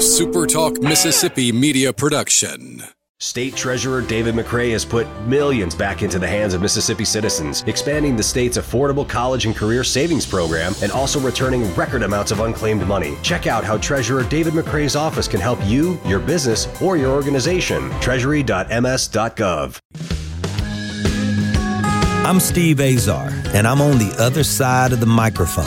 a SuperTalk Mississippi media production. State Treasurer David McRae has put millions back into the hands of Mississippi citizens, expanding the state's affordable college and career savings program and also returning record amounts of unclaimed money. Check out how Treasurer David McRae's office can help you, your business, or your organization. Treasury.ms.gov. I'm Steve Azar, and I'm on the other side of the microphone,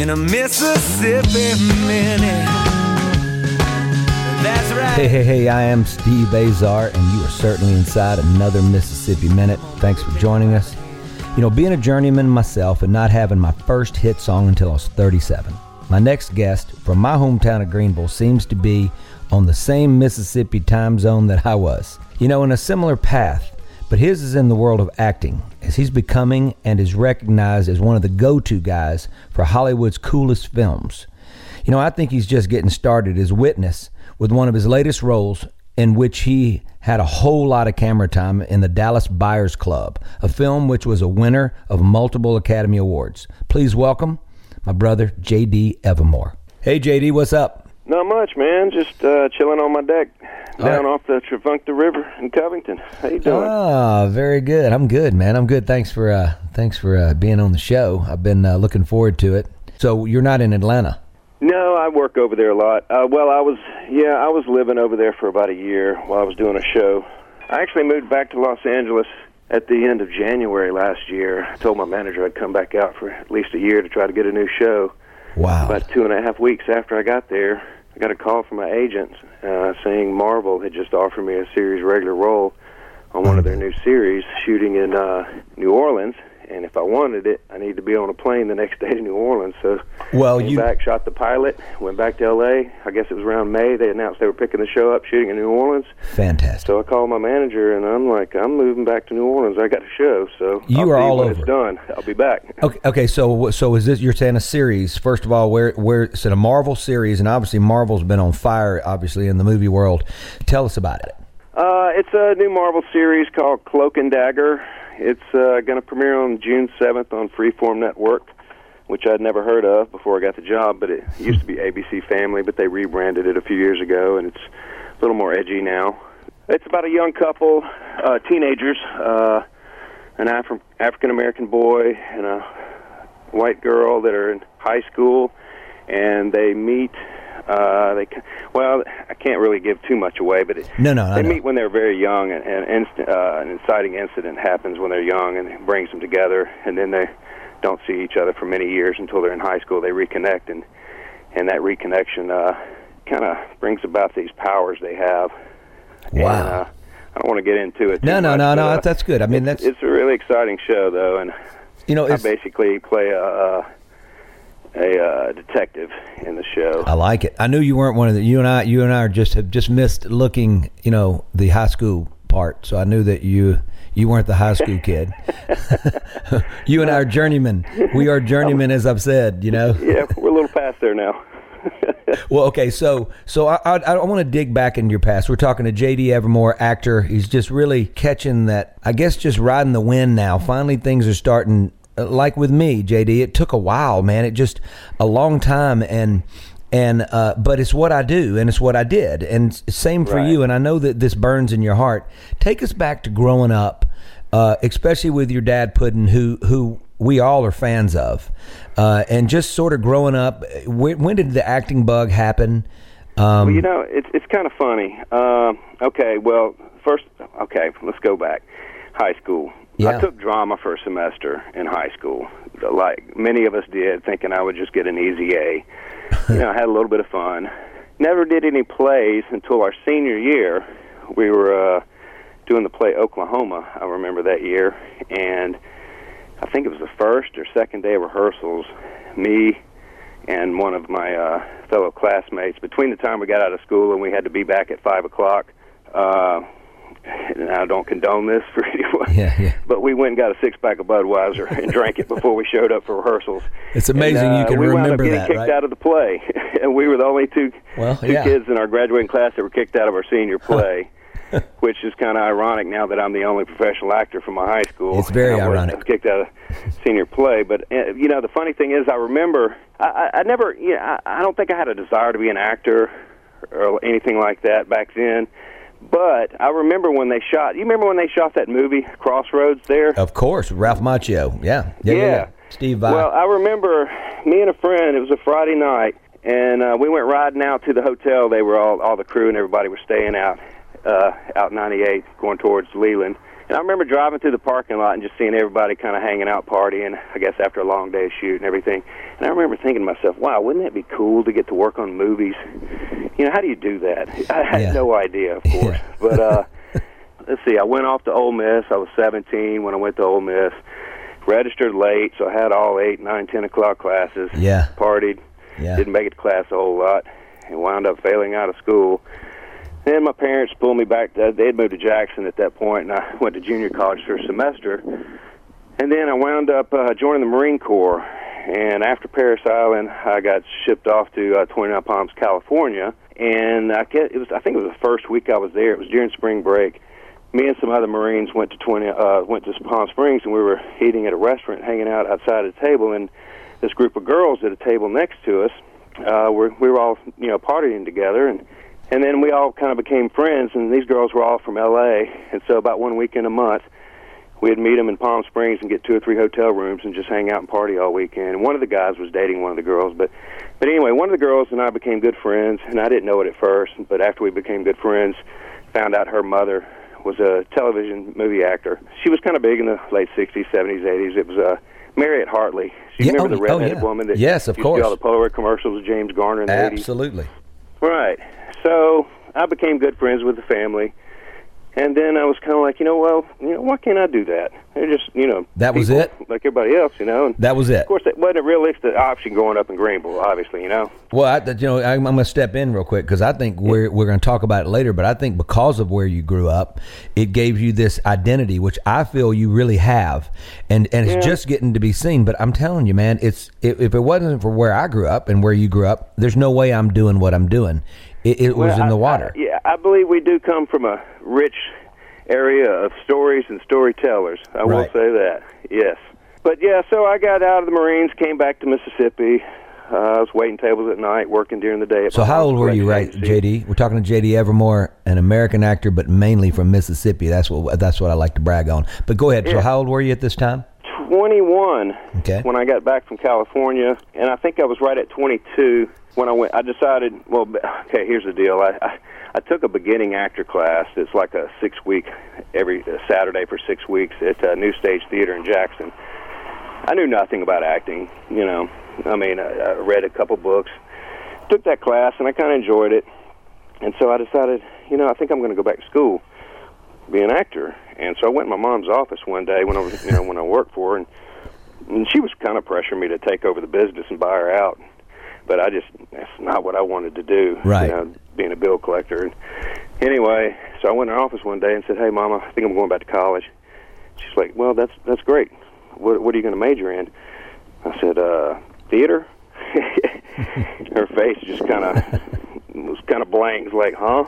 in a Mississippi minute. Right. Hey, hey, hey, I am Steve Azar, and you are certainly inside another Mississippi Minute. Thanks for joining us. You know, being a journeyman myself and not having my first hit song until I was 37, my next guest from my hometown of Greenville seems to be on the same Mississippi time zone that I was. You know, in a similar path, but his is in the world of acting, as he's becoming and is recognized as one of the go to guys for Hollywood's coolest films. You know, I think he's just getting started as witness with one of his latest roles, in which he had a whole lot of camera time in the Dallas Buyers Club, a film which was a winner of multiple Academy Awards. Please welcome my brother, JD Evermore. Hey, JD, what's up? Not much, man. Just uh, chilling on my deck down right. off the Tchefuncte River in Covington. How you doing? Ah, very good. I'm good, man. I'm good. Thanks for uh, thanks for uh, being on the show. I've been uh, looking forward to it. So you're not in Atlanta? No, I work over there a lot. Uh, well, I was yeah, I was living over there for about a year while I was doing a show. I actually moved back to Los Angeles at the end of January last year. I told my manager I'd come back out for at least a year to try to get a new show. Wow. About two and a half weeks after I got there, got a call from my agent uh, saying Marvel had just offered me a series regular role on one of their new series, shooting in uh, New Orleans, and if I wanted it, I needed to be on a plane the next day to New Orleans. So, well, came you back, shot the pilot, went back to L.A. I guess it was around May. They announced they were picking the show up, shooting in New Orleans. Fantastic. So I called my manager, and I'm like, I'm moving back to New Orleans. I got a show, so you I'll are all over. It's done. I'll be back. Okay, okay. So, so is this you're saying a series? First of all, where where it's a Marvel series, and obviously Marvel's been on fire, obviously in the movie world. Tell us about it. Uh, it's a new Marvel series called Cloak and Dagger. It's uh, going to premiere on June 7th on Freeform Network, which I'd never heard of before I got the job, but it used to be ABC Family, but they rebranded it a few years ago, and it's a little more edgy now. It's about a young couple, uh, teenagers, uh, an Afri- African American boy and a white girl that are in high school, and they meet. Uh, they well, I can't really give too much away, but it, No, no, they meet when they're very young, and, and inst- uh, an inciting incident happens when they're young, and it brings them together, and then they don't see each other for many years until they're in high school. They reconnect, and and that reconnection uh, kind of brings about these powers they have. And, Wow. uh, I don't want to get into it. No, no, much, no, no. but, uh, That's, good. I mean, it's, that's it's a really exciting show, though, and you know, I basically play a a, a uh, detective in the show. I like it. I knew you weren't one of the. You and I, you and I are just have just missed looking. You know, the high school part. So I knew that you you weren't the high school kid. you and I are journeymen. We are journeymen, as I've said. You know. yeah, we're a little past there now. Well, okay, so so I I, I want to dig back into your past. We're talking to J.D. Evermore, actor. He's just really catching that. I guess just riding the wind now. Finally, things are starting. Like with me, J.D. It took a while, man. It just a long time, and and uh, but it's what I do, and it's what I did, and same for Right. you. And I know that this burns in your heart. Take us back to growing up, uh, especially with your dad, Puddin, who who we all are fans of, uh, and just sort of growing up. When, when did the acting bug happen? Um, Well, you know, it's it's kind of funny. Uh, okay, well, first, okay, let's go back. High school. Yeah. I took drama for a semester in high school, like many of us did, thinking I would just get an easy A. you know, I had a little bit of fun. Never did any plays until our senior year. We were uh, doing the play Oklahoma. I remember that year, and I think it was the first or second day of rehearsals. Me and one of my uh, fellow classmates, between the time we got out of school and we had to be back at five o'clock. Uh, and I don't condone this for anyone, Yeah, yeah. but we went and got a six pack of Budweiser and drank it before we showed up for rehearsals. It's amazing And, uh, you can we wound remember up getting that, kicked right? out of the play, and we were the only two Well, two yeah. kids in our graduating class that were kicked out of our senior play. which is kind of ironic now that I'm the only professional actor from my high school. It's very I ironic. I was kicked out of senior play, but uh, you know the funny thing is, I remember I, I, I never, you know, I, I don't think I had a desire to be an actor or anything like that back then. But I remember when they shot. You remember when they shot that movie Crossroads there? Of course, Ralph Macchio. Yeah. Yeah. yeah, yeah. Steve Vai. Well, I remember me and a friend. It was a Friday night, and uh, we went riding out to the hotel. They were all all the crew and everybody was staying out uh, out 98, going towards Leland. And I remember driving through the parking lot and just seeing everybody kind of hanging out, partying. I guess after a long day of shoot and everything. And I remember thinking to myself, "Wow, wouldn't that be cool to get to work on movies? You know, how do you do that? I had Yeah. no idea, of course. Yeah. but uh, let's see. I went off to Ole Miss. I was 17 when I went to Ole Miss. Registered late, so I had all eight, nine, ten o'clock classes. Yeah. Partied. Yeah. Didn't make it to class a whole lot, and wound up failing out of school. Then my parents pulled me back. To, they had moved to Jackson at that point, and I went to junior college for a semester. And then I wound up uh, joining the Marine Corps. And after Parris Island, I got shipped off to uh, 29 Palms, California. And I get, it was I think it was the first week I was there. It was during spring break. Me and some other Marines went to 20 uh, went to Palm Springs, and we were eating at a restaurant, hanging out outside the table. And this group of girls at a table next to us, uh, were, we were all you know partying together, and and then we all kind of became friends. And these girls were all from L.A. And so about one weekend a month, we'd meet them in Palm Springs and get two or three hotel rooms and just hang out and party all weekend. And one of the guys was dating one of the girls, but but anyway, one of the girls and I became good friends, and I didn't know it at first, but after we became good friends, found out her mother was a television movie actor. She was kind of big in the late '60s, '70s, '80s. It was uh, Mariette Hartley. Do you Yeah, remember oh, the oh, redheaded yeah. woman that Yes, of used to do all the Polaroid commercials with James Garner in the '80s? Absolutely. Right. So I became good friends with the family, and then I was kind of like, you know, well, you know, why can't I do that? They're just, you know, That was it? like everybody else, you know. And That was it. of course, it wasn't a realistic option growing up in Greenville, obviously, you know. Well, I, you know, I'm, I'm going to step in real quick because I think we're we're going to talk about it later. But I think because of where you grew up, it gave you this identity, which I feel you really have, and and it's Yeah. just getting to be seen. But I'm telling you, man, it's if, if it wasn't for where I grew up and where you grew up, there's no way I'm doing what I'm doing. It, it was in the water. I, yeah, I believe we do come from a rich area of stories and storytellers. I will Right. say that. Yes. But yeah, so I got out of the Marines, came back to Mississippi. Uh, I was waiting tables at night, working during the day. At so how old were you, right. JD? We're talking to JD Evermore, an American actor, but mainly from Mississippi. That's what that's what I like to brag on. But go ahead. So how old were you at this time? 21 Okay. when I got back from California, and I think I was right at 22 when I went. I decided, well, okay, here's the deal. I I, I took a beginning actor class. It's like a six week every uh, Saturday for six weeks at uh, New Stage Theater in Jackson. I knew nothing about acting. You know, I mean, I, I read a couple books, took that class, and I kind of enjoyed it. And so I decided, you know, I think I'm going to go back to school, be an actor. And so I went in my mom's office one day when I was, you know, when I worked for her, and, and she was kind of pressuring me to take over the business and buy her out. But I just, that's not what I wanted to do. Right. You know, being a bill collector. And anyway, so I went in her office one day and said, "Hey, Mama, I think I'm going back to college." She's like, "Well, that's that's great. What what are you going to major in?" I said, "Uh, theater." her face just kind of was kind of blank. It's like, "Huh?"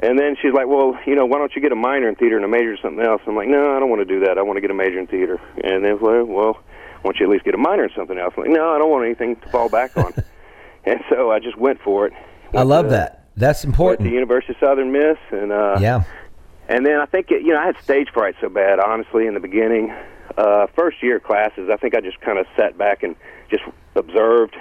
And then she's like, "Well, you know, why don't you get a minor in theater and a major in something else?" I'm like, "No, I don't want to do that. I want to get a major in theater." And then, well, well, why don't you at least get a minor in something else? I'm like, "No, I don't want anything to fall back on." and so I just went for it. I love to- that. That's Went important. to University of Southern Miss, and uh, yeah. and then I think it, you know I had stage fright so bad, honestly, in the beginning. Uh, first year classes, I think I just kind of sat back and just observed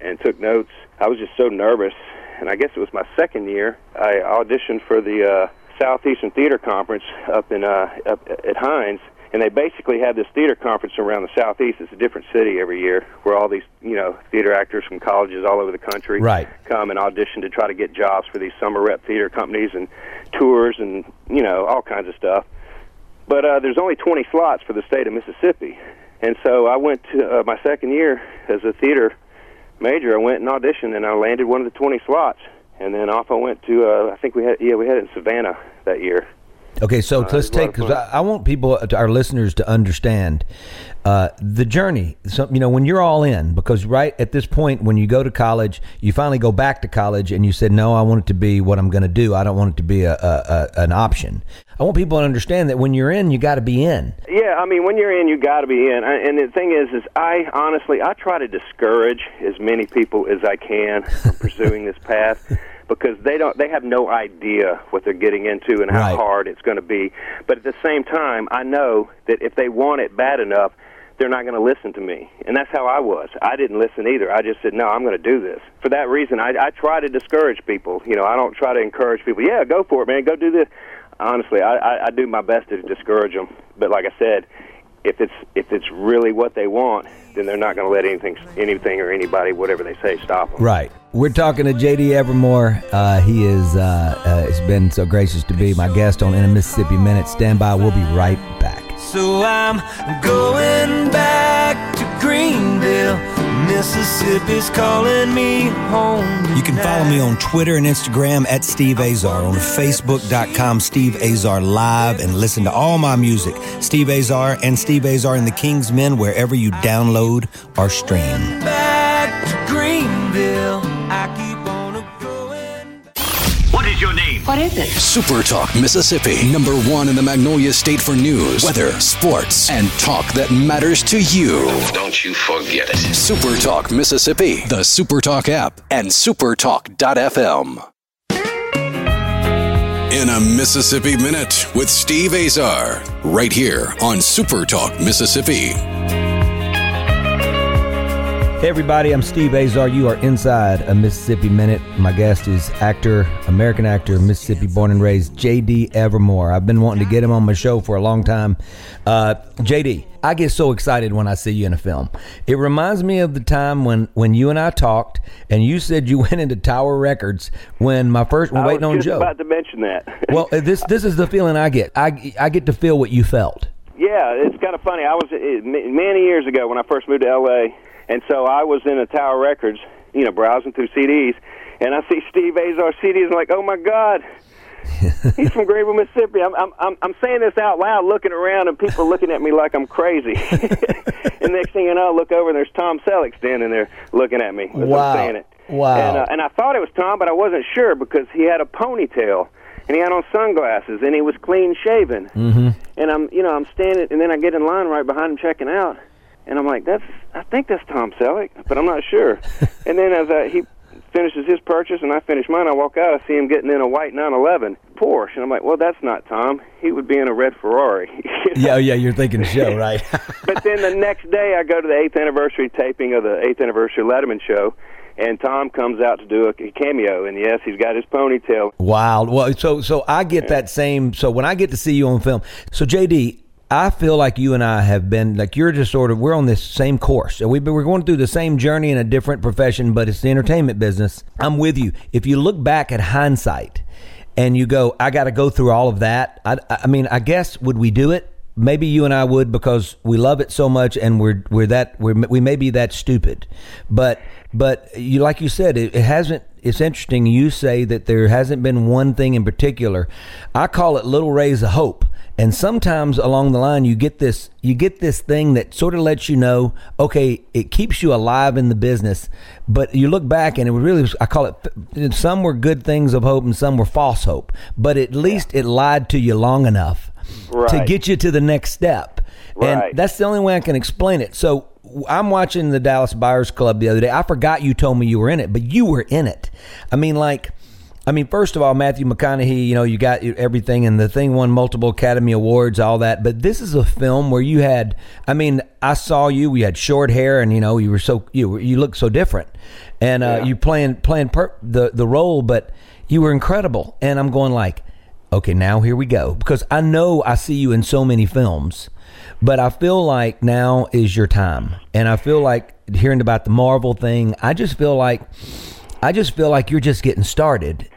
and took notes. I was just so nervous, and I guess it was my second year. I auditioned for the uh, Southeastern Theater Conference up in uh, up at Hinds, and they basically have this theater conference around the southeast. It's a different city every year, where all these you know theater actors from colleges all over the country Right. come and audition to try to get jobs for these summer rep theater companies and tours and you know all kinds of stuff. But uh, there's only 20 slots for the state of Mississippi, and so I went to uh, my second year as a theater major. I went and auditioned, and I landed one of the 20 slots. And then off I went to uh, I think we had yeah we had it in Savannah that year. Okay, so let's a lot take because. I, I want people, uh, our listeners, to understand uh, the journey. So you know, when you're all in, because right at this point, when you go to college, you finally go back to college, and you said, "No, I want it to be what I'm going to do. I don't want it to be a, a, a an option." I want people to understand that when you're in, you got to be in. Yeah, I mean, when you're in, you got to be in. I- And the thing is, is I honestly, I try to discourage as many people as I can from pursuing this path because they don't, they have no idea what they're getting into and how Right. hard it's going to be. But at the same time, I know that if they want it bad enough, they're not going to listen to me. And that's how I was. I didn't listen either. I just said, no, I'm going to do this. For that reason, I, I try to discourage people. You know, I don't try to encourage people, yeah, go for it, man, go do this. Honestly, I, I, I do my best to discourage them. But like I said, if it's if it's really what they want, then they're not going to let anything anything or anybody, whatever they say, stop them. Right. We're talking to JD Evermore. Uh, he is uh, uh, has been so gracious to be my guest on In a Mississippi Minute. Stand by. We'll be right back. So I'm going back to Greenville. Mississippi's calling me home. You can follow me on Twitter and Instagram at Steve Azar, on Facebook.com, Steve Azar Live, and listen to all my music, Steve Azar and Steve Azar and the King's Men, wherever you download or stream. What is it? Super Talk Mississippi, number one in the Magnolia State for news, weather, sports, and talk that matters to you. Don't you forget it. Super Talk Mississippi, the Super Talk app, and supertalk.fm. In a Mississippi Minute with Steve Azar, right here on Super Talk Mississippi. Hey everybody, I'm Steve Azar. You are inside a Mississippi Minute. My guest is actor, American actor, Mississippi born and raised, JD Evermore. I've been wanting to get him on my show for a long time. Uh, JD, I get so excited when I see you in a film. It reminds me of the time when, when you and I talked, and you said you went into Tower Records when my first when I waiting was on just Joe. about to mention that. well, uh, this this is the feeling I get. I I get to feel what you felt. Yeah, it's kind of funny. I was it, many years ago when I first moved to L.A., and so I was in a Tower Records, you know, browsing through CDs, and I see Steve Azar CDs. I'm like, oh my God, he's from Greenville, Mississippi. I'm, I'm I'm I'm saying this out loud, looking around, and people looking at me like I'm crazy. and next thing you know, I look over and there's Tom Selleck standing there looking at me. as I'm saying it. Wow. And uh, and I thought it was Tom, but I wasn't sure because he had a ponytail and he had on sunglasses and he was clean shaven. Mm-hmm. And I'm, you know, I'm standing, and then I get in line right behind him checking out, and I'm like, that's, I think that's Tom Selleck, but I'm not sure. and then as uh, he finishes his purchase and I finish mine, I walk out, I see him getting in a white 911 Porsche, and I'm like, well, that's not Tom. He would be in a red Ferrari. You know? Yeah, yeah, you're thinking show, right? but then the next day, I go to the eighth anniversary taping of the eighth anniversary Letterman show, and Tom comes out to do a cameo, and yes, he's got his ponytail. Wild. Well, so so I get that same. So when I get to see you on film, so JD, I feel like you and I have been like you're just sort of we're on this same course. And we've been, we're going through the same journey in a different profession, but it's the entertainment business. I'm with you. If you look back at hindsight and you go, I got to go through all of that. I, I mean, I guess would we do it? Maybe you and I would because we love it so much, and we're we're that we're, we may be that stupid, but but you like you said, it, it hasn't. It's interesting. You say that there hasn't been one thing in particular. I call it little rays of hope. And sometimes along the line, you get this you get this thing that sort of lets you know, okay, it keeps you alive in the business. But you look back, and it would really was, I call it. Some were good things of hope, and some were false hope. But at least it lied to you long enough to get you to the next step. Right. And that's the only way I can explain it. So I'm watching the Dallas Buyers Club the other day. I forgot you told me you were in it, but you were in it. I mean, like, I mean, first of all, Matthew McConaughey, you know, you got everything, and the thing won multiple Academy Awards, all that. But this is a film where you had, I mean, I saw you. You had short hair, and you know, you were so you were, you looked so different, and uh, you playing playing per- the the role, but you were incredible. And I'm going like, okay, now here we go. Because I know I see you in so many films, but I feel like now is your time. And I feel like hearing about the Marvel thing, I just feel like I just feel like you're just getting started.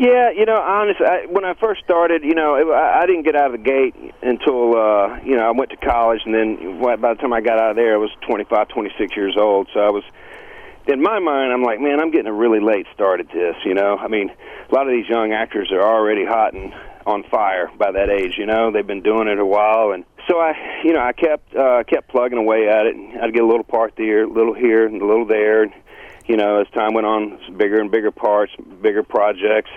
Yeah, you know, honestly, I, when I first started, you know, it, I, I didn't get out of the gate until, uh, you know, I went to college, and then by the time I got out of there, I was 25, 26 years old. So I was, in my mind, I'm like, man, I'm getting a really late start at this. You know, I mean, a lot of these young actors are already hot and on fire by that age. You know, they've been doing it a while, and so I, you know, I kept uh, kept plugging away at it. And I'd get a little part there, a little here, and a little there. And, you know, as time went on, bigger and bigger parts, bigger projects.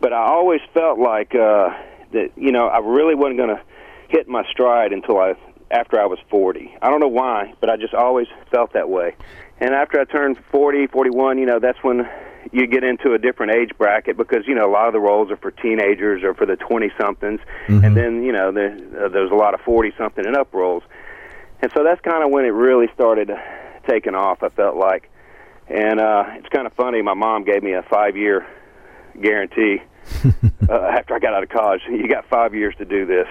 But I always felt like uh, that, you know, I really wasn't going to hit my stride until I after I was 40. I don't know why, but I just always felt that way. And after I turned 40, 41, you know, that's when you get into a different age bracket because you know a lot of the roles are for teenagers or for the 20 somethings, Mm-hmm. and then you know there, uh, there's a lot of 40 something and up roles. And so that's kind of when it really started taking off. I felt like, and uh, it's kind of funny. My mom gave me a five year guarantee uh, after I got out of college. You got five years to do this.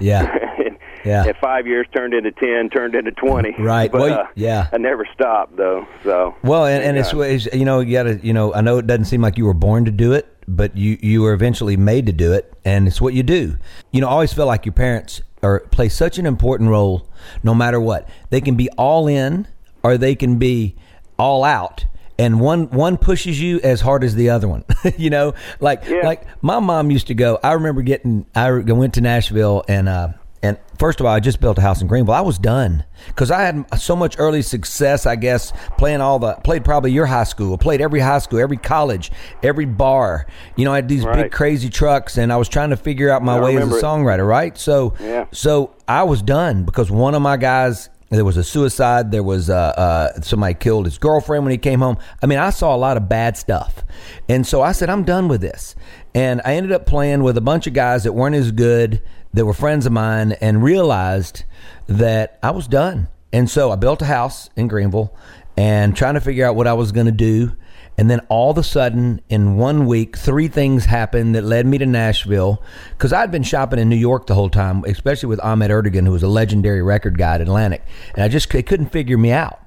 Yeah. and, Yeah. and five years turned into ten, turned into twenty. Right. But, Well, uh, yeah. I never stopped though. So Well, and, and it's, uh, it's you know you got to you know I know it doesn't seem like you were born to do it, but you you were eventually made to do it, and it's what you do. You know, I always feel like your parents are play such an important role, no matter what. They can be all in, or they can be all out. And one one pushes you as hard as the other one, you know. Like Yeah. like my mom used to go. I remember getting. I went to Nashville and uh, and first of all, I just built a house in Greenville. I was done because I had so much early success. I guess playing all the played probably your high school, played every high school, every college, every bar. You know, I had these big crazy trucks, and I was trying to figure out my I way as a songwriter. Right, so Yeah. so I was done because one of my guys. There was a suicide. There was uh, uh, somebody killed his girlfriend when he came home. I mean, I saw a lot of bad stuff, and so I said, "I'm done with this." And I ended up playing with a bunch of guys that weren't as good, that were friends of mine, and realized that I was done. And so I built a house in Greenville, and trying to figure out what I was going to do. And then all of a sudden, in one week, three things happened that led me to Nashville because I'd been shopping in New York the whole time, especially with Ahmet Ertegun, who was a legendary record guy at Atlantic. And I just they couldn't figure me out.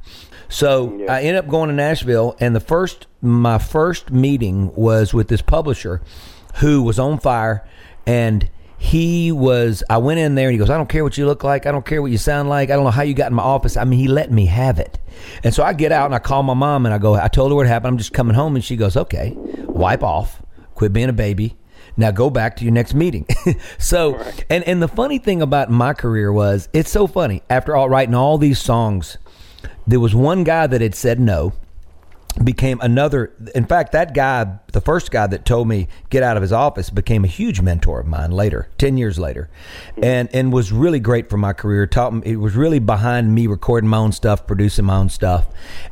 So I ended up going to Nashville, and the first my first meeting was with this publisher who was on fire, and he was. I went in there, and he goes, "I don't care what you look like, I don't care what you sound like, I don't know how you got in my office." I mean, he let me have it, and so I get out and I call my mom and I go, "I told her what happened. I'm just coming home," and she goes, "Okay, wipe off, quit being a baby." Now go back to your next meeting. so, and and the funny thing about my career was, it's so funny. After all writing all these songs, there was one guy that had said no became another in fact that guy the first guy that told me get out of his office became a huge mentor of mine later 10 years later. And and was really great for my career. Taught me it was really behind me recording my own stuff producing my own stuff.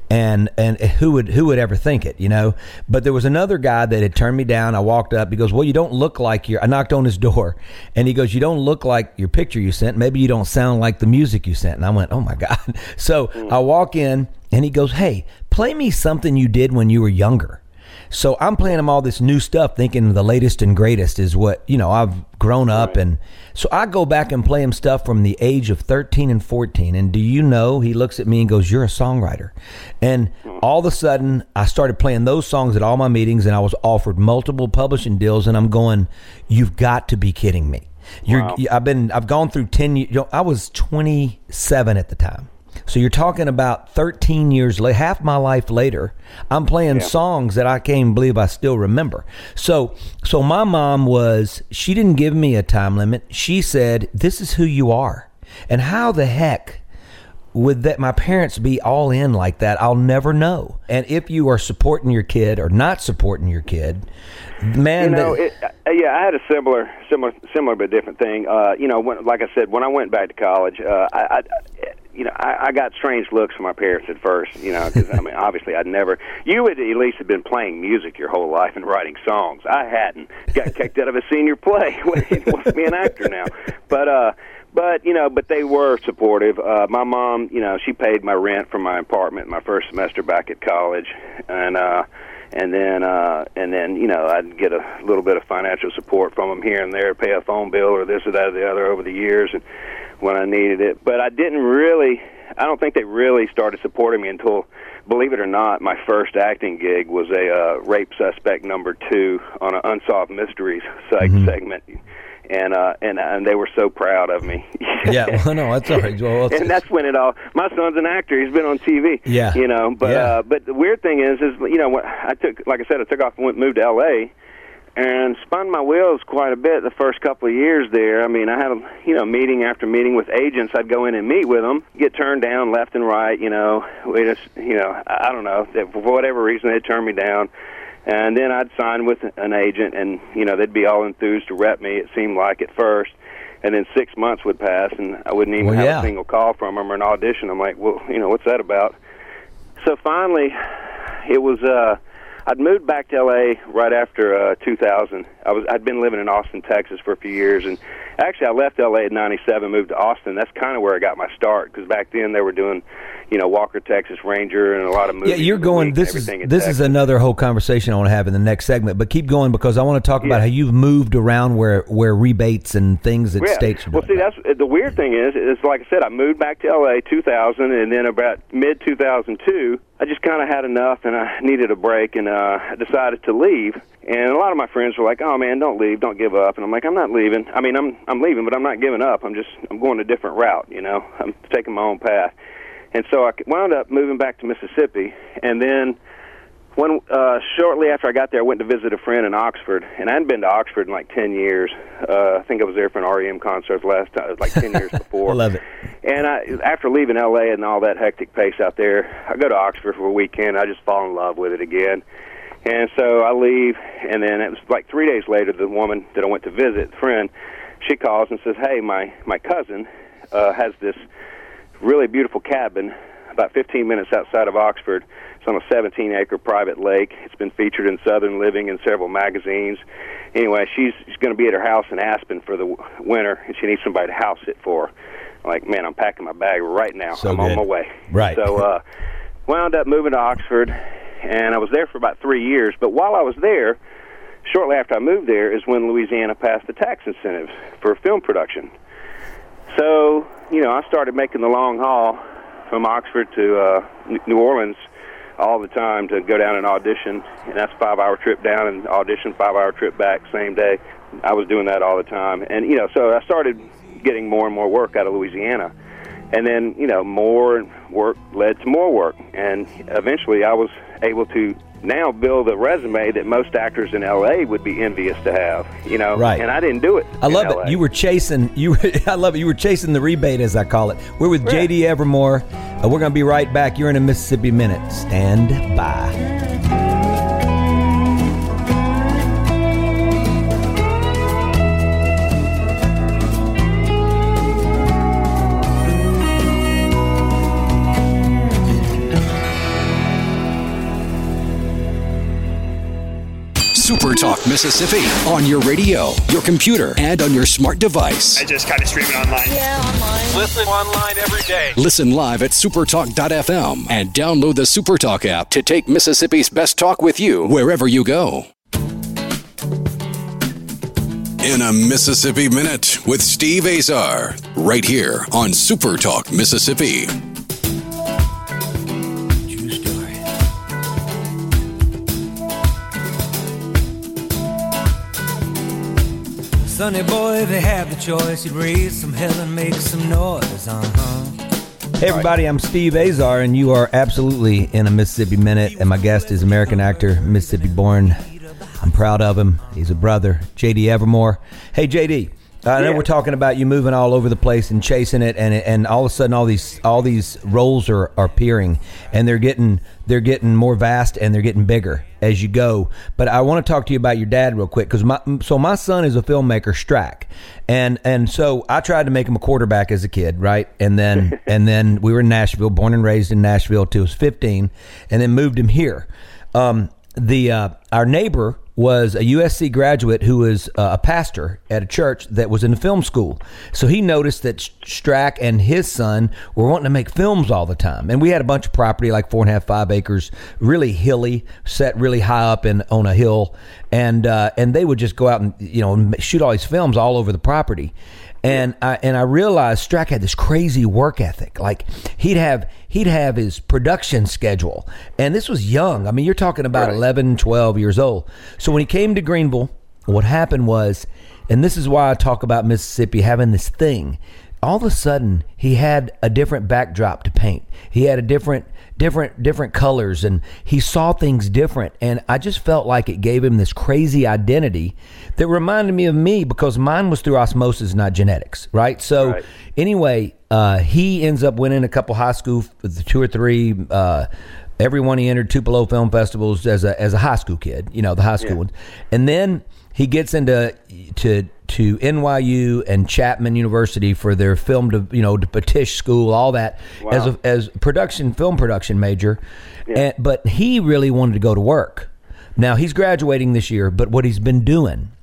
And and who would who would ever think it you know? But there was another guy that had turned me down. I walked up. He goes well you don't look like your i knocked on his door. And he goes you don't look like your picture you sent. Maybe you don't sound like the music you sent. And i went oh my god. So i walk in and he goes hey play me something you did when you were younger so I'm playing him all this new stuff, thinking the latest and greatest is what you know. I've grown up, and so I go back and play him stuff from the age of 13 and 14. And do you know? He looks at me and goes, "You're a songwriter." And hmm. all of a sudden, I started playing those songs at all my meetings, and I was offered multiple publishing deals. And I'm going, "You've got to be kidding me!" You're, I've been, I've gone through 10 years. You know, I was 27 at the time. So you're talking about 13 years later, half my life later, I'm playing songs that I can't believe I still remember. So, so my mom was, she didn't give me a time limit. She said, "This is who you are." And how the heck would that my parents be all in like that? I'll never know. And if you are supporting your kid or not supporting your kid, man, you know, that- it, uh, yeah, I had a similar, similar, similar but different thing. Uh, you know, when, like I said, when I went back to college, uh, I, I, you know, I, I got strange looks from my parents at first. You know, because I mean, obviously, I'd never. You would at least have been playing music your whole life and writing songs. I hadn't. Got kicked out of a senior play. What's me an actor now? But uh, but you know, but they were supportive. Uh, my mom, you know, she paid my rent for my apartment my first semester back at college, and uh, and then uh, and then you know I'd get a little bit of financial support from them here and there, pay a phone bill or this or that or the other over the years, and when I needed it. But I didn't really. I don't think they really started supporting me until, believe it or not, my first acting gig was a uh, rape suspect number two on an unsolved mysteries seg- segment and uh and and they were so proud of me. Yeah, well, no, that's all right. Well, and that's when it all. My son's an actor; he's been on TV. Yeah. you know. But Yeah. uh, but the weird thing is, is you know, what I took, like I said, I took off and went moved to L.A. and spun my wheels quite a bit the first couple of years there. I mean, I had a you know meeting after meeting with agents. I'd go in and meet with them, get turned down left and right. You know, we just you know, I don't know, for whatever reason they turned me down. And then I'd sign with an agent, and you know they'd be all enthused to rep me. It seemed like at first, and then six months would pass, and I wouldn't even Well, have yeah. a single call from them or an audition. I'm like, well, you know, what's that about? So finally, it was. uh I'd moved back to LA right after uh 2000. I was I'd been living in Austin, Texas for a few years and actually I left LA at 97, moved to Austin. That's kind of where I got my start cuz back then they were doing, you know, Walker Texas Ranger and a lot of movies. yeah, you're going. This is this is another whole conversation I want to have in the next segment. But keep going because I want to talk about how you've moved around where where rebates and things that Yeah. states are Well, see, that's the weird thing is, is like I said, I moved back to LA 2000, and then about mid 2002, I just kind of had enough, and I needed a break, and uh, decided to leave. And a lot of my friends were like, "Oh man, don't leave, don't give up." And I'm like, "I'm not leaving. I mean, I'm I'm leaving, but I'm not giving up. I'm just I'm going a different route. You know, I'm taking my own path." And so I wound up moving back to Mississippi, and then when uh, shortly after I got there, I went to visit a friend in Oxford, and I hadn't been to Oxford in like ten years. Uh, I think I was there for an REM concert last time, it was like ten years before. I love it. And I, after leaving LA and all that hectic pace out there, I go to Oxford for a weekend. I just fall in love with it again. And so I leave, and then it was like three days later. The woman that I went to visit, friend, she calls and says, "Hey, my my cousin uh, has this really beautiful cabin about 15 minutes outside of Oxford. It's on a 17 acre private lake. It's been featured in Southern Living and several magazines. Anyway, she's, she's going to be at her house in Aspen for the winter, and she needs somebody to house it for her. I'm like, man, I'm packing my bag right now. So I'm on my way. Right. So, uh, wound up moving to Oxford, and I was there for about three years. But while I was there, shortly after I moved there, is when Louisiana passed the tax incentives for film production. So, you know, I started making the long haul from Oxford to uh, New Orleans all the time to go down and audition, and that's a five-hour trip down and audition, five-hour trip back, same day. I was doing that all the time, and you know, so I started getting more and more work out of Louisiana, and then you know, more work led to more work, and eventually I was able to now build a resume that most actors in LA would be envious to have, you know. Right. And I didn't do it. I love LA. it. You were chasing you. I love it. You were chasing the rebate, as I call it. We're with Yeah. JD Evermore. Uh, we're going to be right back. You're in a Mississippi minute. Stand by. Mississippi on your radio, your computer, and on your smart device. I just kind of stream it online. Yeah, online. Listen online every day. Listen live at supertalk.fm and download the Supertalk app to take Mississippi's best talk with you wherever you go. In a Mississippi Minute with Steve Azar, right here on Supertalk Mississippi. Sonny boy, if he had the choice, he'd raise some hell and make some noise. Uh huh. Hey, everybody, I'm Steve Azar, and you are absolutely in a Mississippi Minute. And my guest is American actor, Mississippi born. I'm proud of him. He's a brother, JD Evermore. Hey, JD. I know Yeah. we're talking about you moving all over the place and chasing it, and and all of a sudden all these all these roles are, are appearing, and they're getting they're getting more vast and they're getting bigger as you go. But I want to talk to you about your dad real quick because my so my son is a filmmaker, Strack, and and so I tried to make him a quarterback as a kid, right? And then and then we were in Nashville, born and raised in Nashville till he was 15, and then moved him here. Um, the uh, our neighbor was a USC graduate who was uh, a pastor at a church that was in the film school. So he noticed that Strack and his son were wanting to make films all the time. And we had a bunch of property, like four and a half, five acres, really hilly, set really high up in on a hill, and uh, and they would just go out and you know shoot all these films all over the property. And I and I realized Strack had this crazy work ethic. Like he'd have he'd have his production schedule. And this was young. I mean, you're talking about Right. 11, 12 years old. So when he came to Greenville, what happened was, and this is why I talk about Mississippi having this thing. All of a sudden, he had a different backdrop to paint. He had a different, different, different colors, and he saw things different. And I just felt like it gave him this crazy identity that reminded me of me because mine was through osmosis, not genetics, right? So Right. anyway, uh, he ends up winning a couple high school, two or three. Uh, everyone he entered Tupelo Film Festivals as a as a high school kid, you know, the high school Yeah. ones, and then he gets into to to NYU and Chapman University for their film, to, you know, to Tisch School, all that as a as production film production major, and, but he really wanted to go to work. Now he's graduating this year, but what he's been doing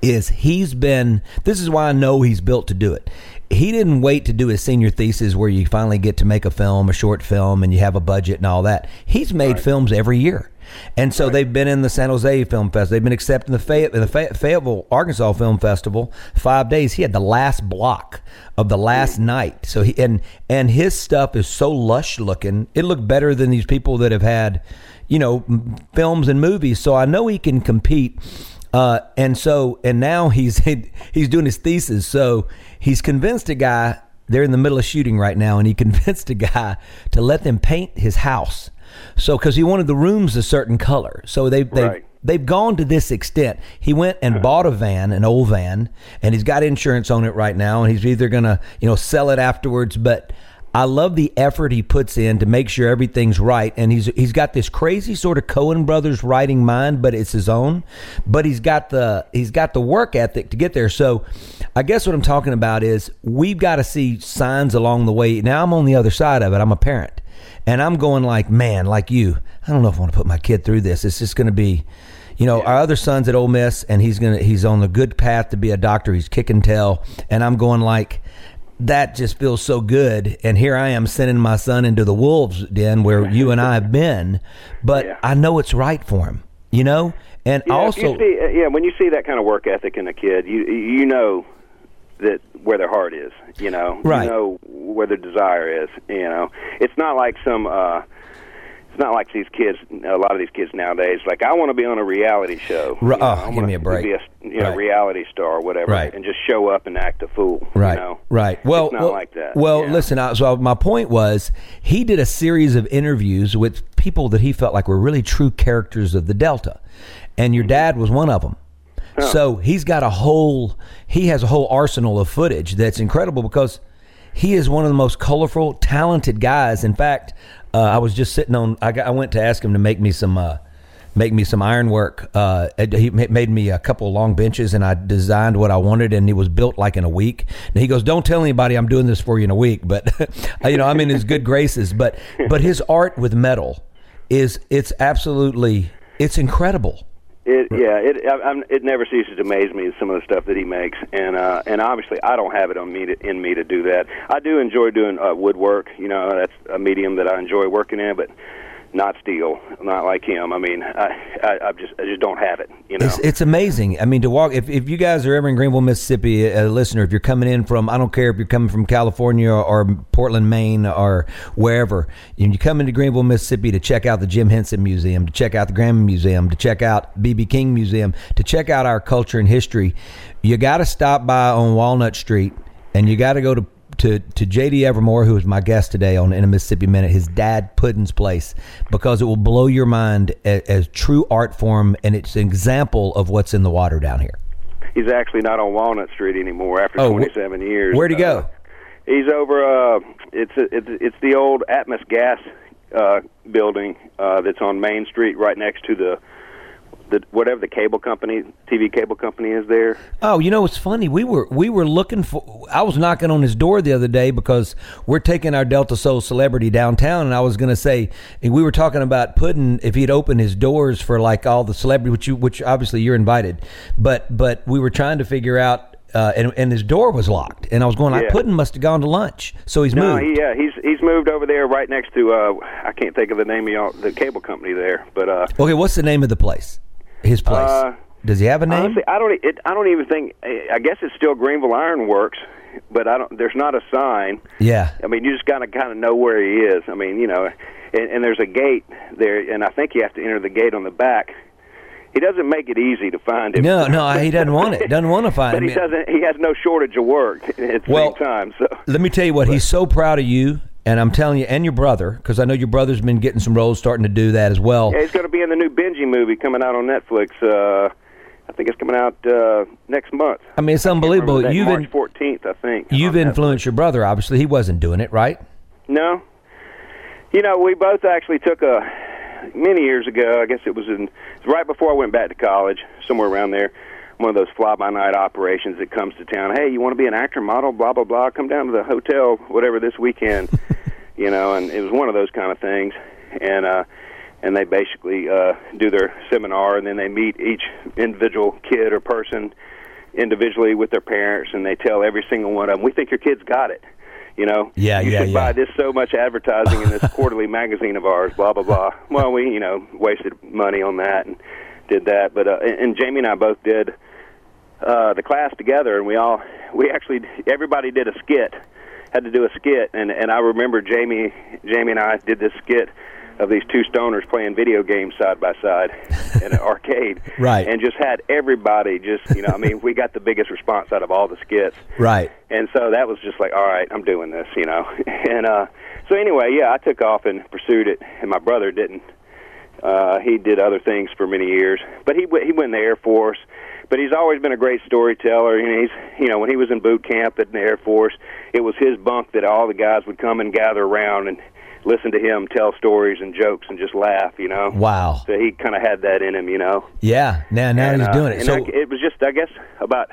is he's been this is why I know he's built to do it. He didn't wait to do his senior thesis where you finally get to make a film, a short film and you have a budget and all that. He's made films every year. And so they've been in the San Jose Film Fest. They've been accepted in the, the Fay- Fayetteville, Arkansas Film Festival. Five days. He had the last block of the last night. So he and and his stuff is so lush looking. It looked better than these people that have had, you know, m- films and movies. So I know he can compete. Uh, and so, and now he's he's doing his thesis. So he's convinced a guy. They're in the middle of shooting right now, and he convinced a guy to let them paint his house. So, because he wanted the rooms a certain color, so they they Right. they've gone to this extent. He went and bought a van, an old van, and he's got insurance on it right now, and he's either gonna you know sell it afterwards, but. I love the effort he puts in to make sure everything's right, and he's he's got this crazy sort of Coen brothers writing mind, but it's his own. But he's got the he's got the work ethic to get there. So, I guess what I'm talking about is we've got to see signs along the way. Now I'm on the other side of it. I'm a parent, and I'm going like, man, like you. I don't know if I want to put my kid through this. It's just going to be you know, our other son's at Ole Miss, and he's gonna he's on the good path to be a doctor. He's kicking tail, and I'm going like that. Just feels so good. And here I am sending my son into the wolves den where you and I have been, but Yeah. I know it's right for him. You know, and Yeah, also you see, uh, yeah, when you see that kind of work ethic in a kid, you you know that where their heart is. You know, Right. You know where their desire is. You know, it's not like some. uh it's not like these kids. A lot of these kids nowadays, like I want to be on a reality show. You know, oh, I give me a break. Be a you know Right. reality star or whatever, Right. and just show up and act a fool. Right, You know? right. Well, it's not well, like that. Well, Yeah. listen. I, so my point was, he did a series of interviews with people that he felt like were really true characters of the Delta, and your dad was one of them. So he's got a whole, he has a whole arsenal of footage that's incredible because he is one of the most colorful, talented guys. In fact, uh, I was just sitting on. I, got, I went to ask him to make me some. Uh, make me some ironwork. Uh, he made me a couple long benches, and I designed what I wanted, and it was built like in a week. And he goes, "Don't tell anybody I'm doing this for you in a week," but you know, I'm in his good graces. But but his art with metal is it's absolutely it's incredible. It, yeah, it I, I'm, it never ceases to amaze me some of the stuff that he makes, and uh, and obviously I don't have it on me to, in me to do that. I do enjoy doing uh, woodwork. You know, that's a medium that I enjoy working in, but not steel, not like him. I mean, I, I, I just I just don't have it. You know, It's, it's amazing. I mean, to walk. If, if you guys are ever in Greenville, Mississippi, a listener, if you're coming in from, I don't care if you're coming from California or, Portland, Maine, or wherever, and you come into Greenville, Mississippi to check out the Jim Henson Museum, to check out the Grammy Museum, to check out BB King Museum, to check out our culture and history, you got to stop by on Walnut Street, and you got to go to to, to JD Evermore, who is my guest today on In a Mississippi Minute, his dad Puddin's place, because it will blow your mind as, as true art form, and it's an example of what's in the water down here. he's actually not on Walnut Street anymore after Oh, wh- 27 years. Where'd he go? Uh, he's over. Uh, it's it's it's the old Atmos Gas uh, building uh, that's on Main Street, right next to the the whatever the cable company, TV cable company is there. Oh, you know it's funny. We were we were looking for. I was knocking on his door the other day because we're taking our Delta Soul celebrity downtown, and I was going to say we were talking about putting if he'd open his doors for like all the celebrity, which you which obviously you're invited, but but we were trying to figure out. Uh, and, and his door was locked, and I was going like Yeah. Puddin must have gone to lunch, so he's No, moved. he, yeah, he's he's moved over there right next to uh I can't think of the name of y'all, the cable company there, but uh okay, what's the name of the place? His place. Uh, Does he have a name? honestly, I don't it, I don't even think I guess it's still Greenville Iron Works, but I don't there's not a sign. yeah. I mean, you just got to kind of know where he is. I mean, you know, and, and there's a gate there, and I think you have to enter the gate on the back. He doesn't make it easy to find him. No, no, he doesn't want it. Doesn't want to find but him. he doesn't. He has no shortage of work at the Well, same time. So Let me tell you what, he's so proud of you, and I'm telling you, and your brother, because I know your brother's been getting some roles, starting to do that as well. yeah, he's going to be in the new Benji movie coming out on Netflix. Uh, I think it's coming out uh, next month. I mean, it's unbelievable. You've March in, 14th, I think. you've on Netflix. influenced your brother. Obviously, he wasn't doing it, right? No. You know, we both actually took a many years ago. I guess it was in right before I went back to college, somewhere around there. One of those fly-by-night operations that comes to town. Hey, you want to be an actor, model, blah blah blah? Come down to the hotel, whatever, this weekend. You know, and it was one of those kind of things. And uh, and they basically uh, do their seminar, and then they meet each individual kid or person individually with their parents, and they tell every single one of them, "We think your kid's got it." You know, Yeah, you yeah, should yeah. buy this so much advertising in this quarterly magazine of ours, blah blah blah. Well, we you know wasted money on that and did that, but uh, and, and Jamie and I both did uh, the class together, and we all we actually everybody did a skit, had to do a skit, and and I remember Jamie Jamie and I did this skit of these two stoners playing video games side by side in an arcade, Right. And just had everybody just you know I mean we got the biggest response out of all the skits, Right. and so that was just like, all right, I'm doing this, you know. And uh, so anyway, yeah, I took off and pursued it, and my brother didn't. Uh, he did other things for many years, but he w- he went in the Air Force. But he's always been a great storyteller. You know, he's you know when he was in boot camp at the Air Force, it was his bunk that all the guys would come and gather around and listen to him tell stories and jokes and just laugh. You know. Wow. So he kind of had that in him, you know. Yeah. Now, now And, he's uh, doing it. and So, I, it was just, I guess, about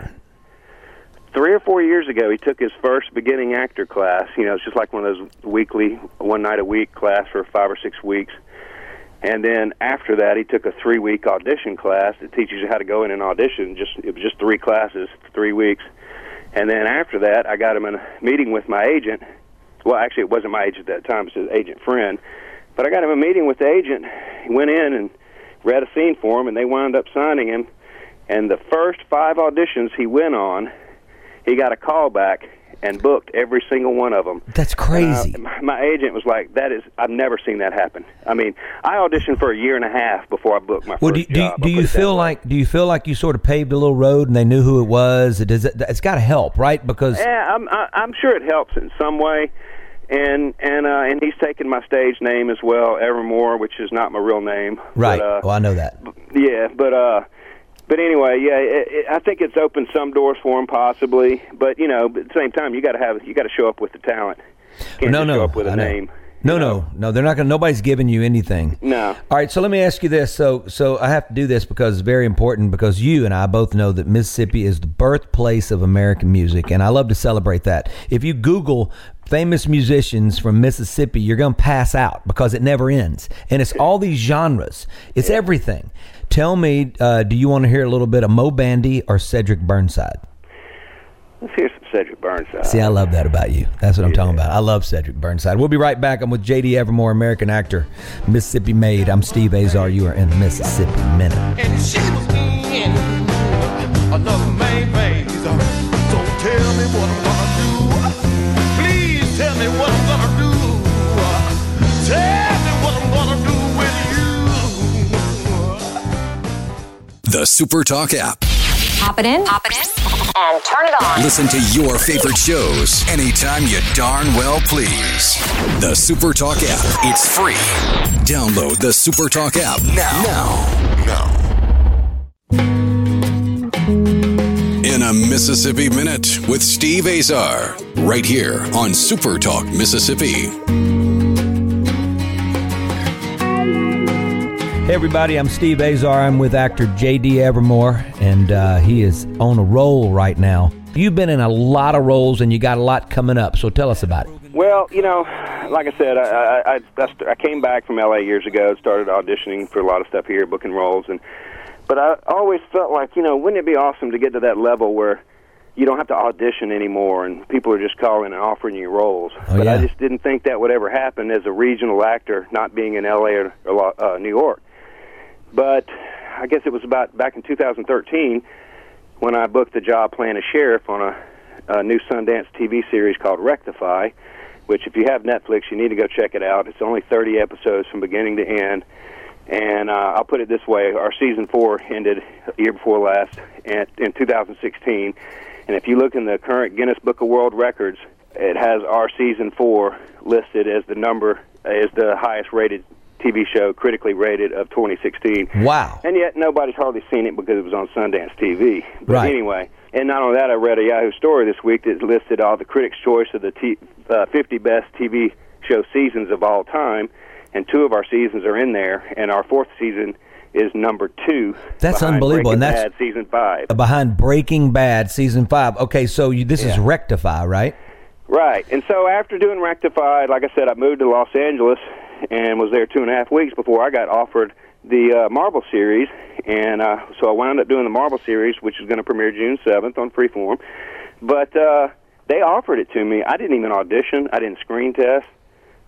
three or four years ago, he took his first beginning actor class. You know, it's just like one of those weekly, one night a week class for five or six weeks. And then after that, he took a three week audition class that teaches you how to go in and audition. Just it was just three classes, three weeks. And then after that, I got him in a meeting with my agent. Well, actually, it wasn't my agent at that time; it was his agent friend. But I got him a meeting with the agent. He went in and read a scene for him, and they wound up signing him. And the first five auditions he went on, he got a call back and booked every single one of them. that's crazy. And I- my agent was like, "That is, I've never seen that happen." I mean, I auditioned for a year and a half before I booked my well, do, first do, you- job. do you feel like do you feel like you sort of paved a little road and they knew who it was? It does. It, it's got to help, right? Because Yeah, I'm I, I'm sure it helps in some way, and and uh, and he's taken my stage name as well, Evermore, which is not my real name. right. But, uh, well, I know that. Yeah, but uh, but anyway, yeah, it, it, I think it's opened some doors for him possibly. But you know, but at the same time, you got to have you got to show up with the talent. Can't no, no. show up with a I know. name. No, no, no. They're not going. Nobody's giving you anything. No. All right, so let me ask you this. So, so I have to do this because it's very important because you and I both know that Mississippi is the birthplace of American music, and I love to celebrate that. If you Google famous musicians from Mississippi, you're going to pass out because it never ends, and it's all these genres. It's everything. Tell me, uh, do you want to hear a little bit of Moe Bandy or Cedric Burnside? Let's hear some Cedric Burnside. See, I love that about you. That's what I'm talking about. I love Cedric Burnside. We'll be right back. I'm with JD Evermore, American actor, Mississippi made. I'm Steve Azar. You are in the Mississippi Minute. and she was in another main phase. So tell me what I'm The Super Talk app. Pop it in. Pop it in. And turn it on. Listen to your favorite shows anytime you darn well please. The Super Talk app. It's free. Download the Super Talk app now. Now. Now. In a Mississippi Minute with Steve Azar. Right here on Super Talk Mississippi. Hey everybody, I'm Steve Azar. I'm with actor J.D. Evermore, and uh, he is on a roll right now. You've been in a lot of roles, and you got a lot coming up. So tell us about it. Well, you know, like I said, I I, I, I came back from LA years ago, started auditioning for a lot of stuff here, booking roles, and but I always felt like, you know, wouldn't it be awesome to get to that level where you don't have to audition anymore and people are just calling and offering you roles. Oh, but yeah. I just didn't think that would ever happen as a regional actor, not being in LA or, or uh, New York. But I guess it was about back in 2013 when I booked the job playing a sheriff on a, a new Sundance TV series called Rectify, which if you have Netflix, you need to go check it out. It's only 30 episodes from beginning to end. And uh, I'll put it this way: our season four ended a year before last, in, in 2016. And if you look in the current Guinness Book of World Records, it has our season four listed as the number as the highest rated TV show, critically rated of 2016. Wow. And yet nobody's hardly seen it because it was on Sundance TV. But Right. anyway, and not only that, I read a Yahoo story this week that listed all the critics' choice of the t- uh, 50 best TV show seasons of all time, and two of our seasons are in there, and our fourth season is number two. That's unbelievable, and Breaking that's- Bad season five. Behind Breaking Bad season five. Okay, so you, this is Rectify, right? Right. And so after doing Rectify, like I said, I moved to Los Angeles and was there two and a half weeks before I got offered the uh, Marvel series. And uh, so I wound up doing the Marvel series, which is going to premiere June 7th on Freeform. But uh, they offered it to me. I didn't even audition, I didn't screen test,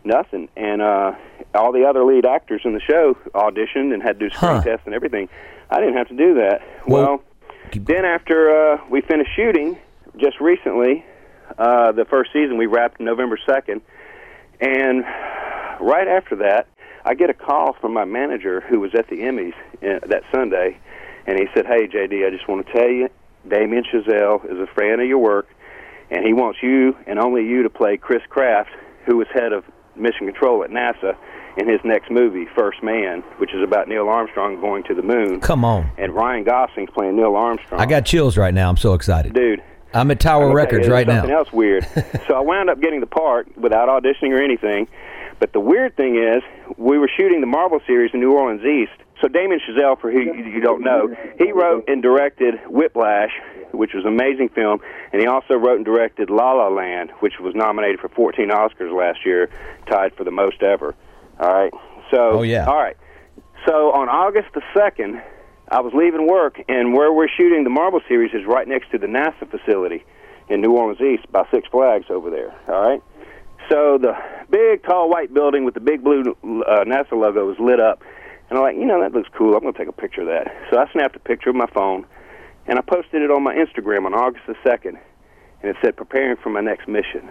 nothing. And uh, all the other lead actors in the show auditioned and had to do screen Huh. tests and everything. I didn't have to do that. Well- well then after uh, we finished shooting, just recently, uh, the first season we wrapped November 2nd, and right after that, I get a call from my manager who was at the Emmys uh, that Sunday, and he said, "Hey JD, I just want to tell you, Damien Chazelle is a fan of your work, and he wants you and only you to play Chris Kraft, who was head of mission control at NASA." In his next movie, First Man, which is about Neil Armstrong going to the moon, Come on. and Ryan Gosling's playing Neil Armstrong. I got chills right now. I'm so excited. dude. I'm at Tower Records right Something now. else weird. so I wound up getting the part without auditioning or anything. But the weird thing is, we were shooting the Marvel series in New Orleans East. So Damien Chazelle, for who you don't know, he wrote and directed Whiplash, which was an amazing film, and he also wrote and directed La La Land, which was nominated for 14 Oscars last year, tied for the most ever. All right. So. Oh, yeah. All right. So on August the second, I was leaving work, and where we're shooting the Marvel series is right next to the NASA facility in New Orleans East, by Six Flags over there. All right. So the big, tall, white building with the big blue uh, NASA logo was lit up, and I'm like, you know, that looks cool. I'm going to take a picture of that. So I snapped a picture with my phone, and I posted it on my Instagram on August the second, and it said, "Preparing for my next mission."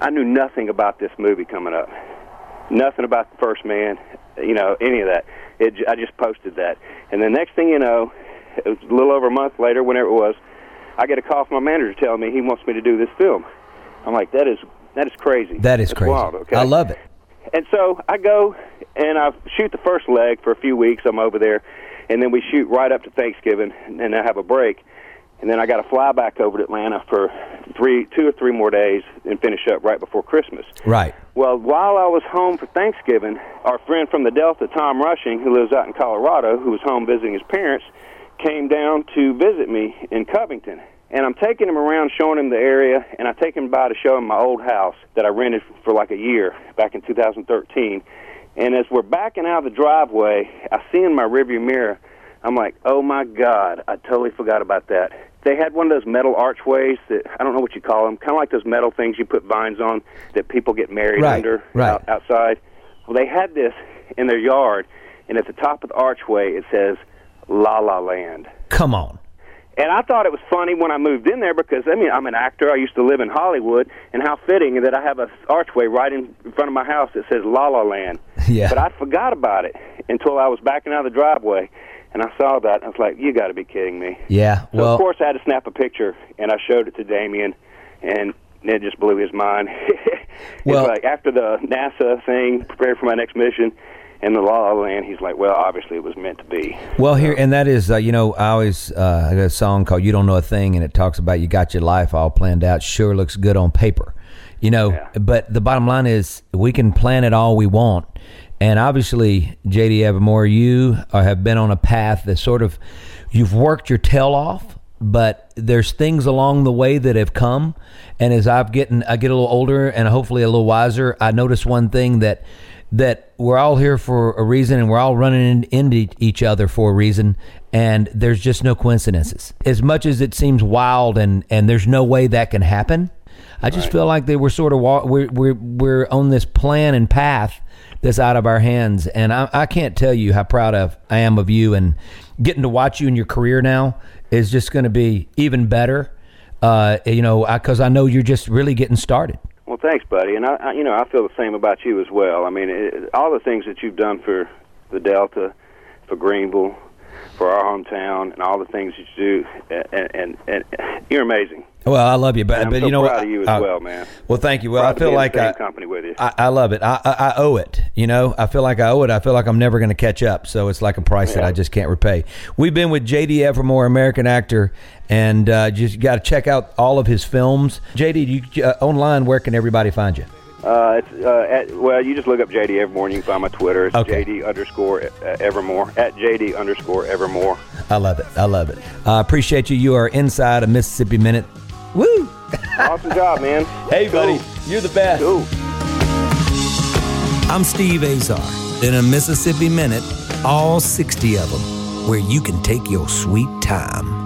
I knew nothing about this movie coming up nothing about the first man, you know, any of that. It, I just posted that, and the next thing you know, it was a little over a month later, whenever it was, I get a call from my manager telling me he wants me to do this film. I'm like, that is that is crazy. That is That's crazy. Wild, okay? I love it. And so I go and I shoot the first leg for a few weeks. I'm over there, and then we shoot right up to Thanksgiving, and then I have a break, and then I got to fly back over to Atlanta for three, two or three more days, and finish up right before Christmas. Right. Well, while I was home for Thanksgiving, our friend from the Delta, Tom Rushing, who lives out in Colorado, who was home visiting his parents, came down to visit me in Covington. And I'm taking him around, showing him the area, and I take him by to show him my old house that I rented for like a year back in 2013. And as we're backing out of the driveway, I see in my rearview mirror, I'm like, oh my God, I totally forgot about that. They had one of those metal archways that I don't know what you call them, kind of like those metal things you put vines on that people get married Right, under right. out, outside. Well, they had this in their yard, and at the top of the archway it says La La Land. Come on. And I thought it was funny when I moved in there because I mean I'm an actor. I used to live in Hollywood, and how fitting that I have a archway right in front of my house that says La La Land. Yeah. But I forgot about it until I was backing out of the driveway, and I saw that. And I was like, "You got to be kidding me!" Yeah. So Well, of course I had to snap a picture, and I showed it to Damien, and it just blew his mind. Well- it's like after the NASA thing, prepare for my next mission, and the La La Land. He's like, "Well, obviously it was meant to be." well, here and that is, uh, you know, I always uh, I got a song called "You Don't Know a Thing," and it talks about you got your life all planned out. Sure looks good on paper. You know, Yeah. but the bottom line is we can plan it all we want. And obviously, JD Evermore, you have been on a path that sort of you've worked your tail off, but there's things along the way that have come. And as I've getting, I get a little older and hopefully a little wiser. I notice one thing that that we're all here for a reason and we're all running in, into each other for a reason and there's just no coincidences. As much as it seems wild and and there's no way that can happen i just feel like they were sort of we're, we're we're on this plan and path that's out of our hands. And I, I can't tell you how proud of i am of you. And getting to watch you in your career now is just going to be even better. Uh, you know because I know you're just really getting started Well, thanks, buddy. And I, I, you know, I feel the same about you as well. I mean, it, all the things that you've done for the Delta, for Greenville, for our hometown, and all the things that you do, and and, and, and you're amazing. Well, I love you, but I'm but so you know proud what? of you as Uh, well, man. Well, thank you. Well, Proud I feel be in the like I, company with you. I, I love it. I, I I owe it. You know, I feel like I owe it. I feel like I'm never going to catch up. So it's like a price that I just can't repay. We've been with JD Evermore, American actor, and uh, just got to check out all of his films. JD, you, uh, online, where can everybody find you? Uh, it's uh, at, well, you just look up JD Evermore, and you can find my Twitter. It's Okay. JD underscore uh, Evermore at JD underscore Evermore. I love it. I love it. I appreciate you. You are inside a Mississippi Minute. Woo! Awesome job, man. Hey, buddy, you're the best. Cool. I'm Steve Azar. In a Mississippi Minute, all 60 of them, where you can take your sweet time.